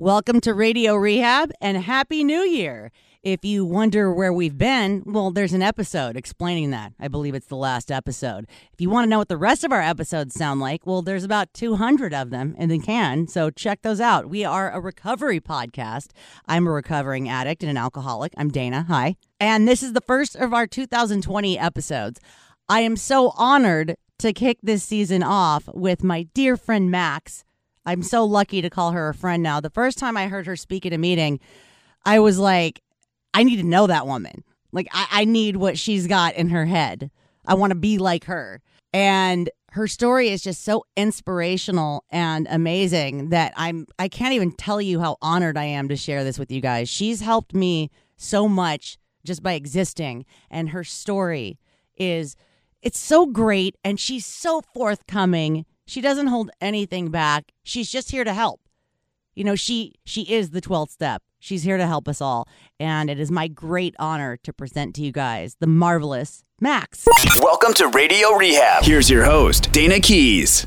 Welcome to Radio Rehab and Happy New Year. If you wonder where we've been, well, there's an episode explaining that. I believe it's the last episode. If you want to know what the rest of our episodes sound like, well, there's about 200 of them in the can, so check those out. We are a recovery podcast. I'm a recovering addict and an alcoholic. I'm Dayna. Hi. And this is the first of our 2020 episodes. I am so honored to kick this season off with my dear friend Max. I'm so lucky to call her a friend now. The first time I heard her speak at a meeting, I was like, I need to know that woman. Like, I, I need what she's got in her head. I want to be like her. And her story is just so inspirational and amazing that I'm I can't even tell you how honored I am to share this with you guys. She's helped me so much just by existing and her story is it's so great and she's so forthcoming. She doesn't hold anything back. She's just here to help. You know, she she is the 12th step. She's here to help us all. And it is my great honor to present to you guys the marvelous Max. Welcome to Radio Rehab. Here's your host, Dayna Keys.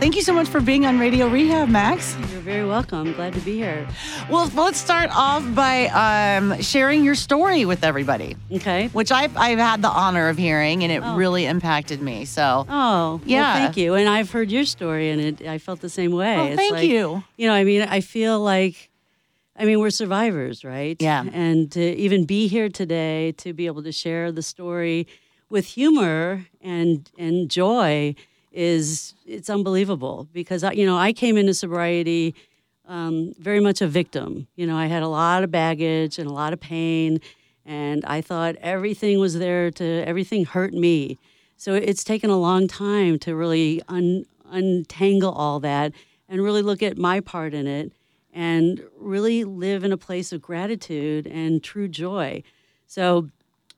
Thank you so much for being on Radio Rehab, Max. You're very welcome. Glad to be here. Well, let's start off by um, sharing your story with everybody, Okay. which I've, I've had the honor of hearing, and it Oh. really impacted me. So, Oh, Yeah. Well, thank you. And I've heard your story, and it, I felt the same way. Oh, It's thank like- you. You know, I mean, I feel like, I mean, we're survivors, right? Yeah. And to even be here today, to be able to share the story with humor and and joy is it's unbelievable because I, you know I came into sobriety um, very much a victim. You know, I had a lot of baggage and a lot of pain, and I thought everything was there to everything hurt me. So it's taken a long time to really un, untangle all that and really look at my part in it and really live in a place of gratitude and true joy. So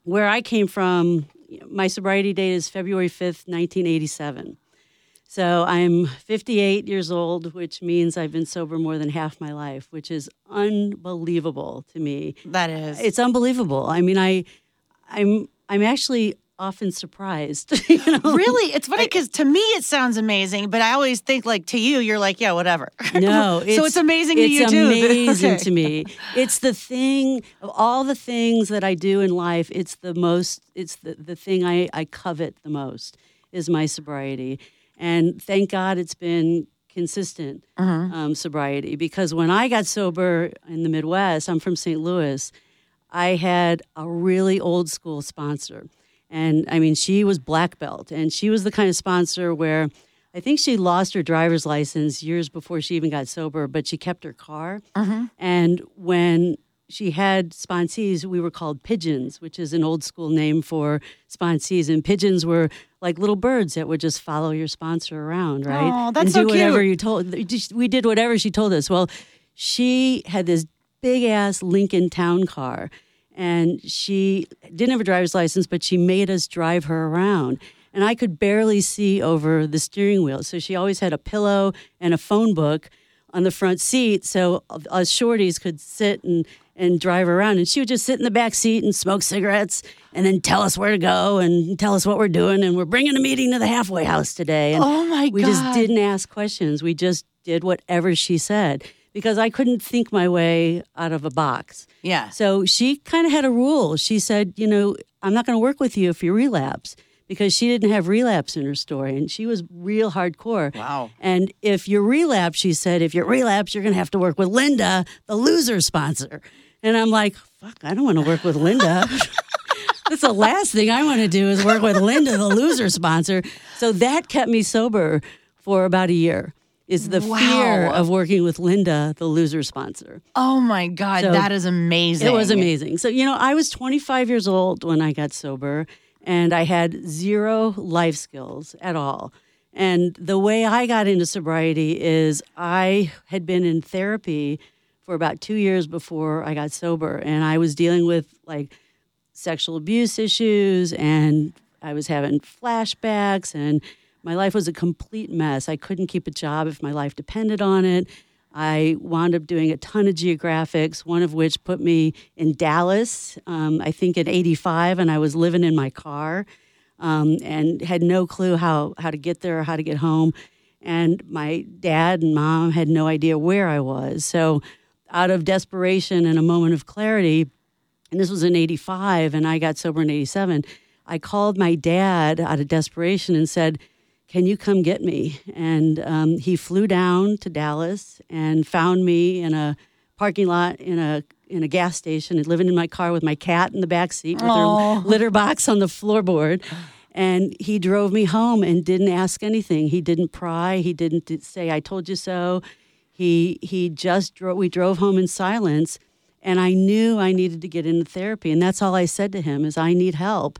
where I came from, my sobriety date is February 5th, 1987. So I'm 58 years old, which means I've been sober more than half my life, which is unbelievable to me. that is. It's unbelievable. I mean, I, I'm, I'm actually often surprised. you know? Really, it's funny because to me it sounds amazing, but I always think like to you, you're like, yeah, whatever. No, so it's amazing to it's you too. amazing to me. It's the thing of all the things that I do in life. It's the most. It's the the thing I I covet the most is my sobriety, and thank God it's been consistent Mm-hmm. um, sobriety because when I got sober in the Midwest, I'm from St. Louis. I had a really old school sponsor. And I mean, she was black belt, and she was the kind of sponsor where I think she lost her driver's license years before she even got sober, but she kept her car. And when she had sponsees, we were called pigeons, which is an old school name for sponsees. And pigeons were like little birds that would just follow your sponsor around, right? Aw, that's and so do whatever you told. We did whatever she told us. Well, she had this big ass Lincoln Town car, and she didn't have a driver's license, but she made us drive her around. And I could barely see over the steering wheel. So she always had a pillow and a phone book on the front seat so uh, us shorties could sit and, and drive around. And she would just sit in the back seat and smoke cigarettes and then tell us where to go and tell us what we're doing. And we're bringing a meeting to the halfway house today. And Oh my we just didn't ask questions. We just did whatever she said because I couldn't think my way out of a box. Yeah. So she kind of had a rule. She said, you know, I'm not going to work with you if you relapse because she didn't have relapse in her story and she was real hardcore. Wow. And if you relapse, she said, if you relapse, you're going to have to work with Linda, the loser sponsor. And I'm like, fuck, I don't want to work with Linda. That's the last thing I want to do is work with Linda, the loser sponsor. So that kept me sober for about a year. Is the fear of working with Linda, the loser sponsor. Oh my God, So that is amazing. It was amazing. So, you know, I was 25 years old when I got sober, and I had zero life skills at all. And the way I got into sobriety is I had been in therapy for about two years before I got sober, and I was dealing with like sexual abuse issues, and I was having flashbacks, and my life was a complete mess. I couldn't keep a job if my life depended on it. I wound up doing a ton of geographics, one of which put me in Dallas, um, I think in 85, and I was living in my car um, and had no clue how, how to get there or how to get home. And my dad and mom had no idea where I was. So, out of desperation and a moment of clarity, and this was in 85, and I got sober in 87, I called my dad out of desperation and said, can you come get me? And um, he flew down to Dallas and found me in a parking lot in a in a gas station and living in my car with my cat in the back seat with Aw. her litter box on the floorboard. And he drove me home and didn't ask anything. He didn't pry. He didn't say, "I told you so." He he just drove. We drove home in silence, and I knew I needed to get into therapy. And that's all I said to him: "Is I need help."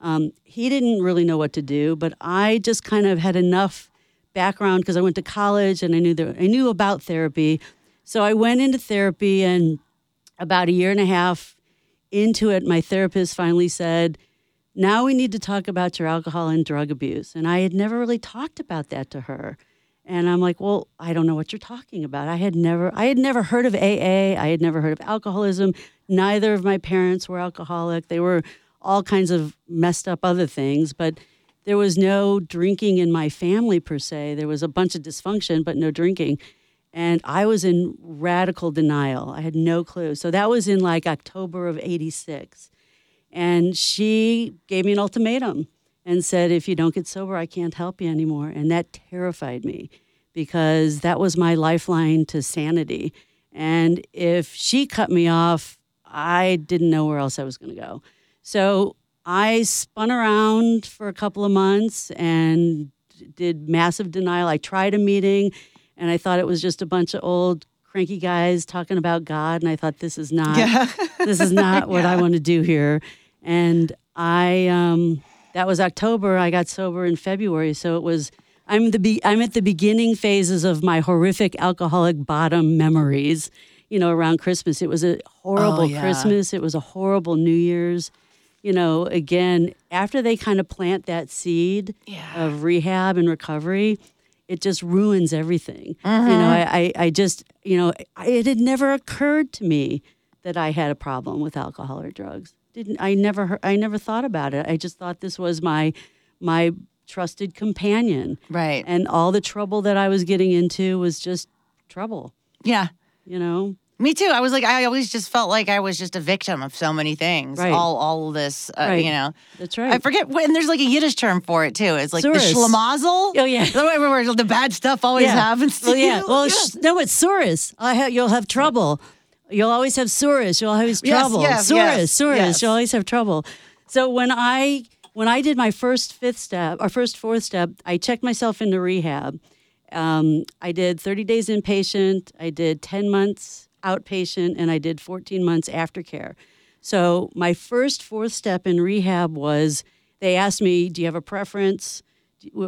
Um, he didn't really know what to do, but I just kind of had enough background because I went to college and I knew that I knew about therapy. So I went into therapy, and about a year and a half into it, my therapist finally said, "Now we need to talk about your alcohol and drug abuse." And I had never really talked about that to her. And I'm like, well, I don't know what you're talking about. I had never, I had never heard of AA. I had never heard of alcoholism. Neither of my parents were alcoholic. They were all kinds of messed up other things, but there was no drinking in my family per se. There was a bunch of dysfunction, but no drinking. And I was in radical denial. I had no clue. So that was in like October of 86. And she gave me an ultimatum and said, if you don't get sober, I can't help you anymore. And that terrified me because that was my lifeline to sanity. And if she cut me off, I didn't know where else I was going to go. So I spun around for a couple of months and did massive denial. I tried a meeting and I thought it was just a bunch of old cranky guys talking about God. And I thought, this is not, this is not what I want to do here. And I, um, that was October. I got sober in February. So it was, I'm the be, I'm at the beginning phases of my horrific alcoholic bottom memories. You know, around Christmas, it was a horrible oh, yeah. Christmas. It was a horrible New Year's. You know, again, after they kind of plant that seed of rehab and recovery, it just ruins everything. You know, mm-hmm. I, I, I just, you know, I, it had never occurred to me that I had a problem with alcohol or drugs. Didn't I never heard, I never thought about it. I just thought this was my my trusted companion. Right. And all the trouble that I was getting into was just trouble, Yeah. you know? Me too. I was like, I always just felt like I was just a victim of so many things. Right. All, all of this, uh, Right. you know. That's right. I forget when there's like a Yiddish term for it too. It's like the tsuris. schlemazel. Oh, yeah. The the bad stuff always happens. To Well, yeah. you. Well, sh- no, it's tsuris. I ha- you'll have trouble. You'll always have tsuris. You'll always Yes, trouble. yes, tsuris, yes, yes. You'll always have trouble. So when I when I did my first fifth step or first fourth step, I checked myself into rehab. Um, I did 30 days inpatient. I did 10 months outpatient, and I did 14 months aftercare. So my first fourth step in rehab was they asked me, "Do you have a preference?"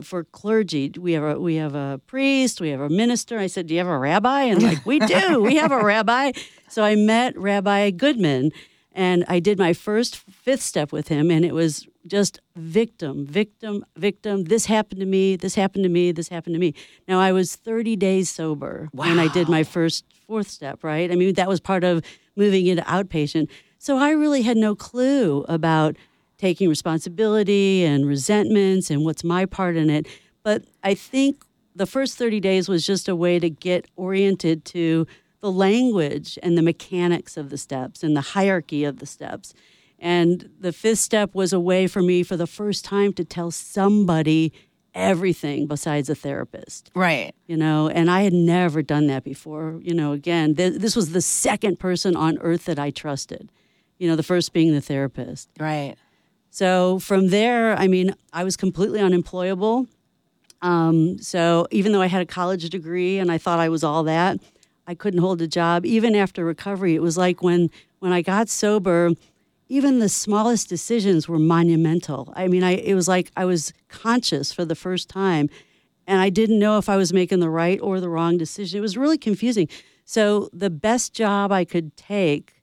For clergy. We have a we have a priest, we have a minister. I said, "Do you have a rabbi?" And like, "We do. We have a rabbi." So I met Rabbi Goodman, and I did my first fifth step with him, and it was just victim, victim, victim. This happened to me. This happened to me. This happened to me. Now I was 30 days sober when I did my first fourth step. Right? I mean, that was part of moving into outpatient. So I really had no clue about taking responsibility and resentments and what's my part in it. But I think the first 30 days was just a way to get oriented to the language and the mechanics of the steps and the hierarchy of the steps. And the fifth step was a way for me for the first time to tell somebody everything besides a therapist Right. you know and i had never done that before you know again th- this was the second person on earth that i trusted you know the first being the therapist Right. So from there, I mean, I was completely unemployable. Um, so even though I had a college degree and I thought I was all that, I couldn't hold a job. Even after recovery, it was like when when I got sober, even the smallest decisions were monumental. I mean, I it was like I was conscious for the first time, and I didn't know if I was making the right or the wrong decision. It was really confusing. So the best job I could take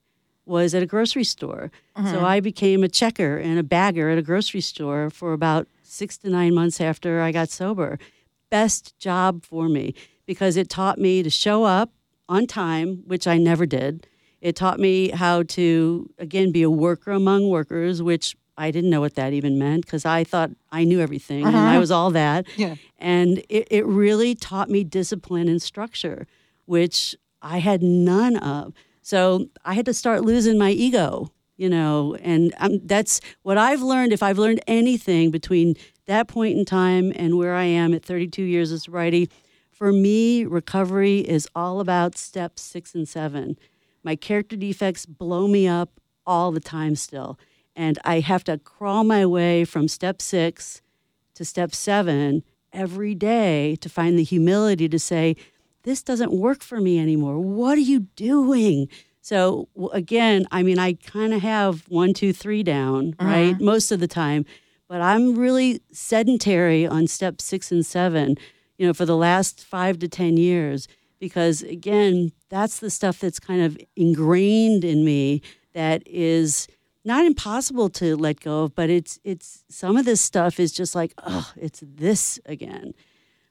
was at a grocery store. So mm-hmm. I became a checker and a bagger at a grocery store for about six to nine months after I got sober. Best job for me because it taught me to show up on time, which I never did. It taught me how to, again, be a worker among workers, which I didn't know what that even meant because I thought I knew everything and I uh-huh. was all that. Yeah. And it, it really taught me discipline and structure, which I had none of. So I had to start losing my ego, you know, and um, that's what I've learned. If I've learned anything between that point in time and where I am at 32 years of sobriety, for me, recovery is all about steps six and seven. My character defects blow me up all the time still. And I have to crawl my way from step six to step seven every day to find the humility to say, this doesn't work for me anymore. What are you doing? So, again, I mean, I kind of have one, two, three down, uh-huh. right? Most of the time. But I'm really sedentary on step six and seven, you know, for the last five to 10 years. Because again, that's the stuff that's kind of ingrained in me that is not impossible to let go of, but it's it's some of this stuff is just like, oh, it's this again.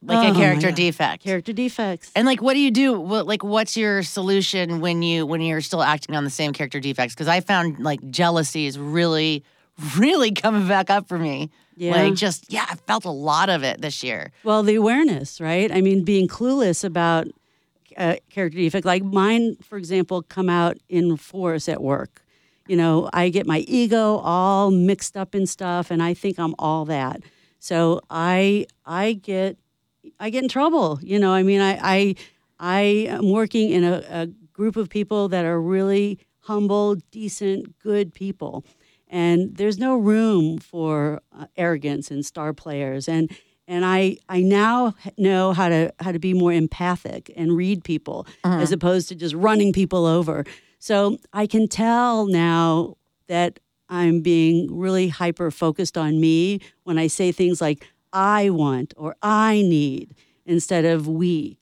Like Oh a character defect. Character defects. And like, what do you do? What, like, what's your solution when you when you're still acting on the same character defects? Because I found like jealousy is really, really coming back up for me. Yeah. Like, just yeah, I felt a lot of it this year. Well, the awareness, right? I mean, being clueless about uh, character defect. Like mine, for example, come out in force at work. You know, I get my ego all mixed up in stuff, and I think I'm all that. So I I get I get in trouble. You know, I mean, I I, I am working in a, a group of people that are really humble, decent, good people, and there's no room for uh, arrogance and star players. And and I I now know how to how to be more empathic and read people as opposed to just running people over. So I can tell now that I'm being really hyper focused on me when I say things like I want or I need instead of we.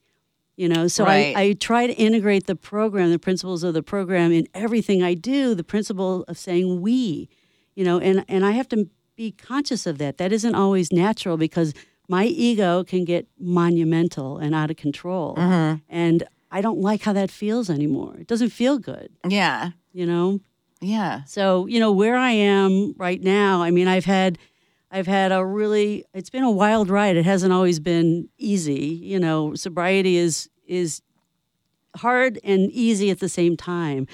You know, so Right. I, I try to integrate the program, the principles of the program in everything I do, the principle of saying we, you know, and, and I have to be conscious of that. That isn't always natural because my ego can get monumental and out of control. Mm-hmm. And I don't like how that feels anymore. It doesn't feel good, Yeah, you know? yeah. So, you know, where I am right now, I mean, I've had I've had a really it's been a wild ride. It hasn't always been easy. You know, sobriety is is hard and easy at the same time.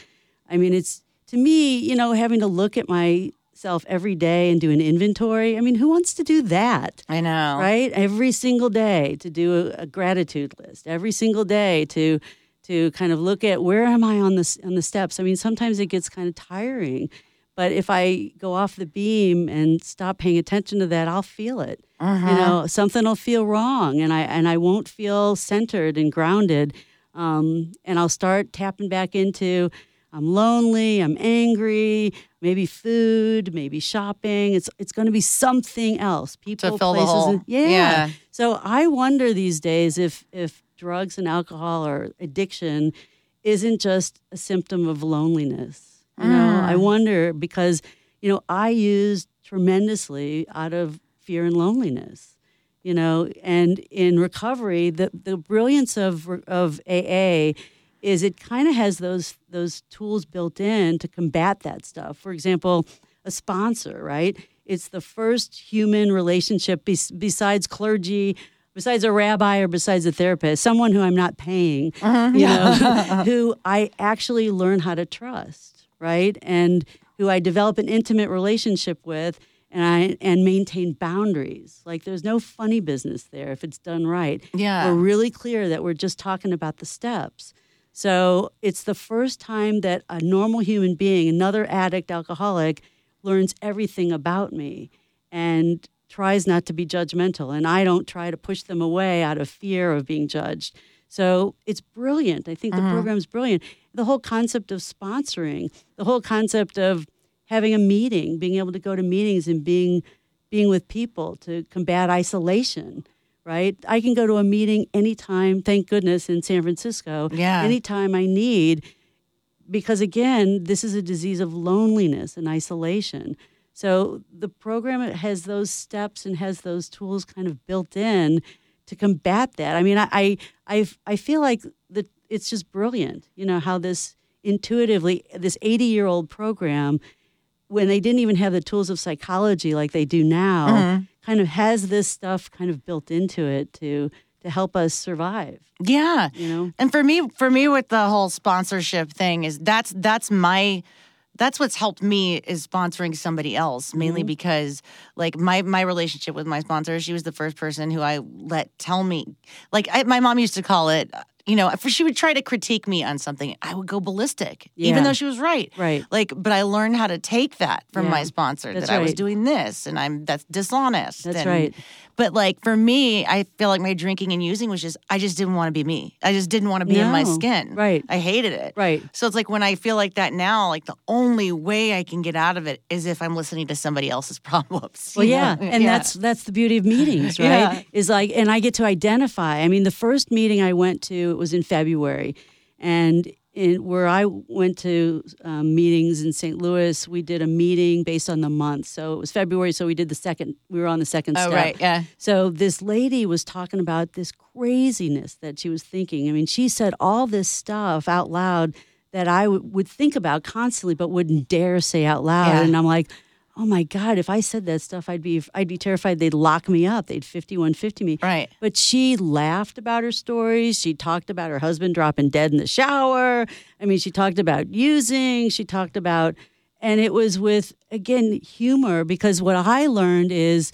I mean, it's to me, you know, having to look at myself every day and do an inventory. I mean, who wants to do that? I know. right every single day to do a, a gratitude list every single day to to kind of look at where am i on the on the steps i mean sometimes it gets kind of tiring but if i go off the beam and stop paying attention to that i'll feel it you know something will feel wrong and i and i won't feel centered and grounded um, and i'll start tapping back into i'm lonely i'm angry maybe food maybe shopping it's it's going to be something else people fill the places hole. and- yeah. Yeah. so i wonder these days if if drugs and alcohol or addiction isn't just a symptom of loneliness you know? I mm. wonder because you know i used tremendously out of fear and loneliness you know? And in recovery the the brilliance of of aa is it kind of has those those tools built in to combat that stuff. For example a sponsor right? It's the first human relationship bes- besides clergy besides a rabbi or besides a therapist someone who i'm not paying uh-huh. you know who i actually learn how to trust right and who i develop an intimate relationship with and I and maintain boundaries. Like there's no funny business there if it's done right. Yeah. We're really clear that we're just talking about the steps. So it's the first time that a normal human being, another addict, alcoholic, learns everything about me and tries not to be judgmental. And I don't try to push them away out of fear of being judged. So it's brilliant. I think the mm-hmm. program's brilliant. The whole concept of sponsoring, the whole concept of having a meeting, being able to go to meetings and being being with people to combat isolation, right? I can go to a meeting anytime, thank goodness, in San Francisco, Yeah. anytime I need, because again, this is a disease of loneliness and isolation. So the program has those steps and has those tools kind of built in to combat that. I mean, I I I, I feel like the it's just brilliant. You know how this intuitively this 80 year old program when they didn't even have the tools of psychology like they do now Mm-hmm. kind of has this stuff kind of built into it to to help us survive Yeah. you know And for me, for me, with the whole sponsorship thing is that's that's my that's what's helped me is sponsoring somebody else mainly mm-hmm. because like my my relationship with my sponsor she was the first person who i let tell me like I, my mom used to call it you know if she would try to critique me on something i would go ballistic Yeah. even though she was right Right. like but i learned how to take that from Yeah. my sponsor That's that i was doing this and i'm that's dishonest That's and- right. but like for me i feel like my drinking and using was just i just didn't want to be me i just didn't want to be in my skin Right. i hated it Right. so it's like when I feel like that now, like the only way I can get out of it is if I'm listening to somebody else's problems. Well, yeah, know? and that's that's the beauty of meetings, right? Yeah. Is like, and I get to identify. I mean, the first meeting I went to it was in February, and in, where I went to um, meetings in St. Louis, we did a meeting based on the month. So it was February, so we did the second. We were on the second Oh, step. right, yeah. So this lady was talking about this craziness that she was thinking. I mean, she said all this stuff out loud that I w- would think about constantly, but wouldn't dare say out loud. Yeah. And I'm like, oh my God, if I said that stuff, I'd be I'd be terrified they'd lock me up. They'd 5150 me. Right. But she laughed about her stories. She talked about her husband dropping dead in the shower. I mean, she talked about using. She talked about, and it was with, again, humor, because what I learned is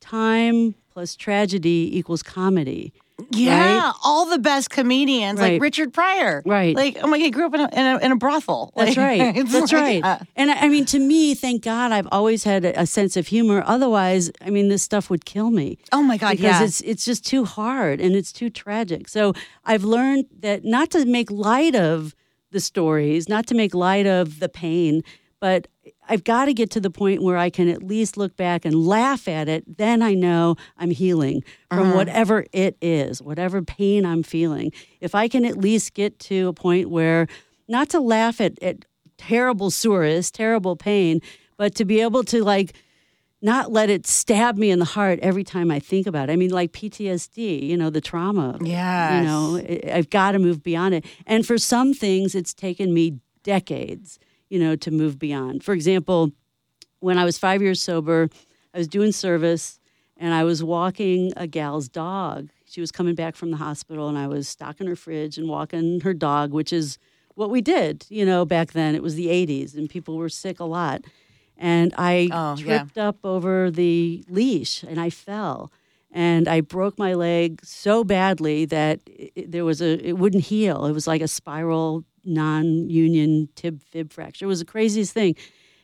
time plus tragedy equals comedy. Yeah, Right? all the best comedians, like Richard Pryor. Right. Like, oh my God, he grew up in a, in a, in a brothel. That's Like, right. That's like, right. uh, And I I mean, to me, thank God, I've always had a, a sense of humor. Otherwise, I mean, this stuff would kill me. oh my God, because yeah. it's it's just too hard and it's too tragic. So I've learned that not to make light of the stories, not to make light of the pain, but I've got to get to the point where I can at least look back and laugh at it. Then I know I'm healing from Uh-huh. whatever it is, whatever pain I'm feeling. If I can at least get to a point where not to laugh at, at terrible sores, terrible pain, but to be able to like not let it stab me in the heart every time I think about it. I mean, like PTSD, you know, the trauma. Yeah. You know, I've got to move beyond it. And for some things, it's taken me decades, you know, to move beyond. For example, when I was five years sober, I was doing service and I was walking a gal's dog. She was coming back from the hospital and I was stocking her fridge and walking her dog, which is what we did, you know, back then. It was the 80s and people were sick a lot. And I Oh, yeah. tripped up over the leash and I fell. And I broke my leg so badly that it- there was a it wouldn't heal. It was like a spiral non-union tib fib fracture. It was the craziest thing.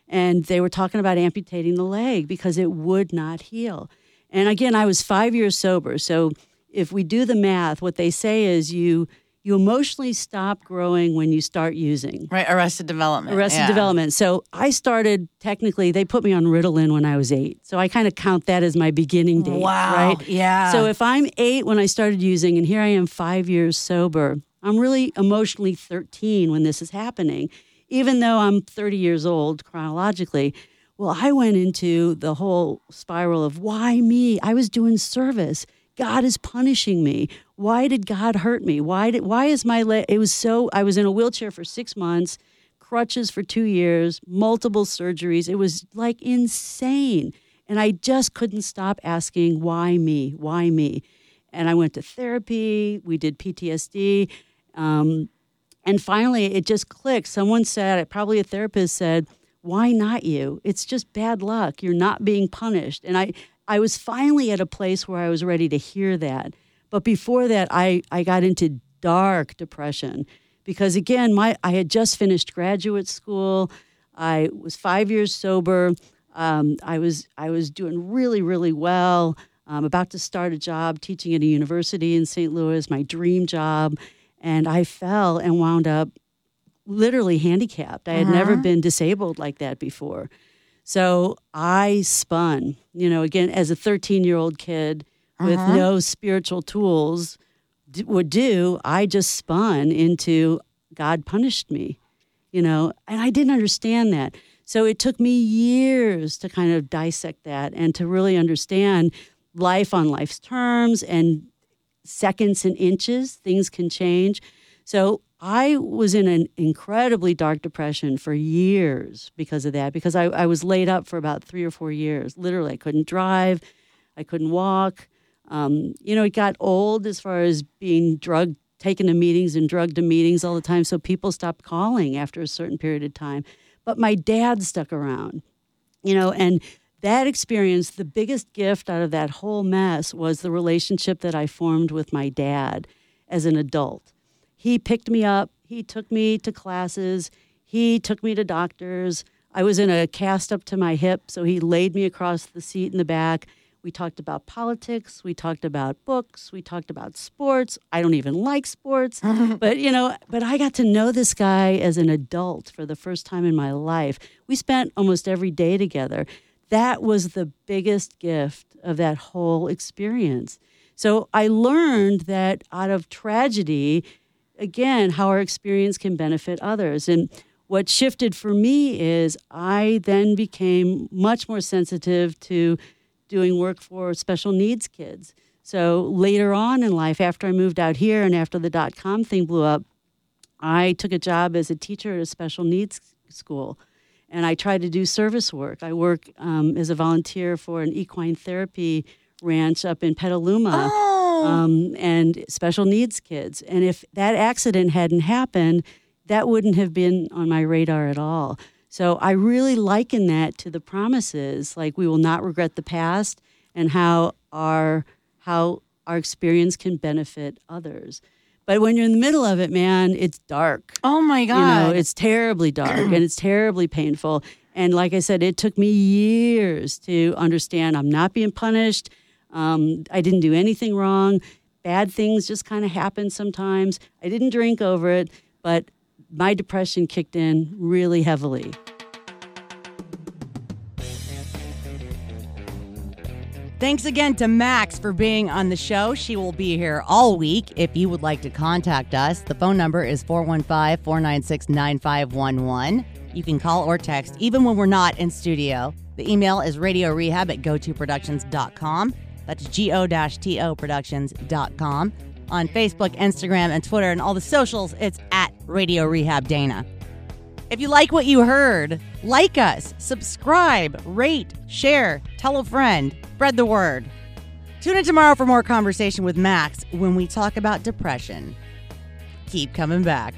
And they were talking about amputating the leg because it would not heal. And again, I was 5 years sober. So if we do the math, what they say is you you emotionally stop growing when you start using. right, Arrested Development. Arrested yeah. Development. So I started technically, they put me on Ritalin when I was eight. So I kind of count that as my beginning date. Wow. Right? Yeah. So if I'm eight when I started using, and here I am five years sober, I'm really emotionally 13 when this is happening, even though I'm 30 years old chronologically. Well, I went into the whole spiral of why me? I was doing service. God is punishing me. Why did God hurt me? Why did why is my leg? It was so I was in a wheelchair for six months, crutches for two years, multiple surgeries. It was like insane. And I just couldn't stop asking, why me? Why me? And I went to therapy. We did PTSD. Um, and finally, it just clicked. Someone said, probably a therapist said, why not you? It's just bad luck. You're not being punished. And I, I was finally at a place where I was ready to hear that. But before that, I, I got into dark depression because, again, my, I had just finished graduate school. I was five years sober. Um, I, was, I was doing really, really well. I'm about to start a job teaching at a university in St. Louis, my dream job. And I fell and wound up literally handicapped. I had never uh-huh. been disabled like that before. So I spun, you know, again, as a 13 year old kid with uh-huh. no spiritual tools d- would do, I just spun into God punished me, you know, and I didn't understand that. So it took me years to kind of dissect that and to really understand life on life's terms and seconds and inches, things can change. So I was in an incredibly dark depression for years because of that, because I, I was laid up for about three or four years. Literally, I couldn't drive, I couldn't walk. Um, you know, it got old as far as being drugged, taken to meetings and drugged to meetings all the time. So people stopped calling after a certain period of time. But my dad stuck around, you know, and that experience, the biggest gift out of that whole mess was the relationship that I formed with my dad as an adult. He picked me up, he took me to classes, he took me to doctors. I was in a cast up to my hip, so he laid me across the seat in the back. We talked about politics, we talked about books, we talked about sports. I don't even like sports, but you know, but I got to know this guy as an adult for the first time in my life. We spent almost every day together that was the biggest gift of that whole experience. So I learned that out of tragedy, again, how our experience can benefit others. And what shifted for me is I then became much more sensitive to doing work for special needs kids. So later on in life, after I moved out here and after the dot com thing blew up, I took a job as a teacher at a special needs school and I try to do service work. I work um, as a volunteer for an equine therapy ranch up in Petaluma. Oh. Um, and special needs kids. And if that accident hadn't happened, that wouldn't have been on my radar at all. So I really liken that to the promises, like we will not regret the past and how our how our experience can benefit others. But when you're in the middle of it, man, it's dark. Oh my God. You know, it's terribly dark and it's terribly painful. And like I said, it took me years to understand I'm not being punished. Um, I didn't do anything wrong. Bad things just kind of happen sometimes. I didn't drink over it, but my depression kicked in really heavily. Thanks again to Max for being on the show. She will be here all week. If you would like to contact us, the phone number is 415 496 9511. You can call or text even when we're not in studio. The email is radio rehab at gotoproductions.com. That's go to productions.com. On Facebook, Instagram, and Twitter, and all the socials, it's at Radio Rehab Dayna. If you like what you heard, like us, subscribe, rate, share, tell a friend, spread the word. Tune in tomorrow for more conversation with Max when we talk about depression. Keep coming back.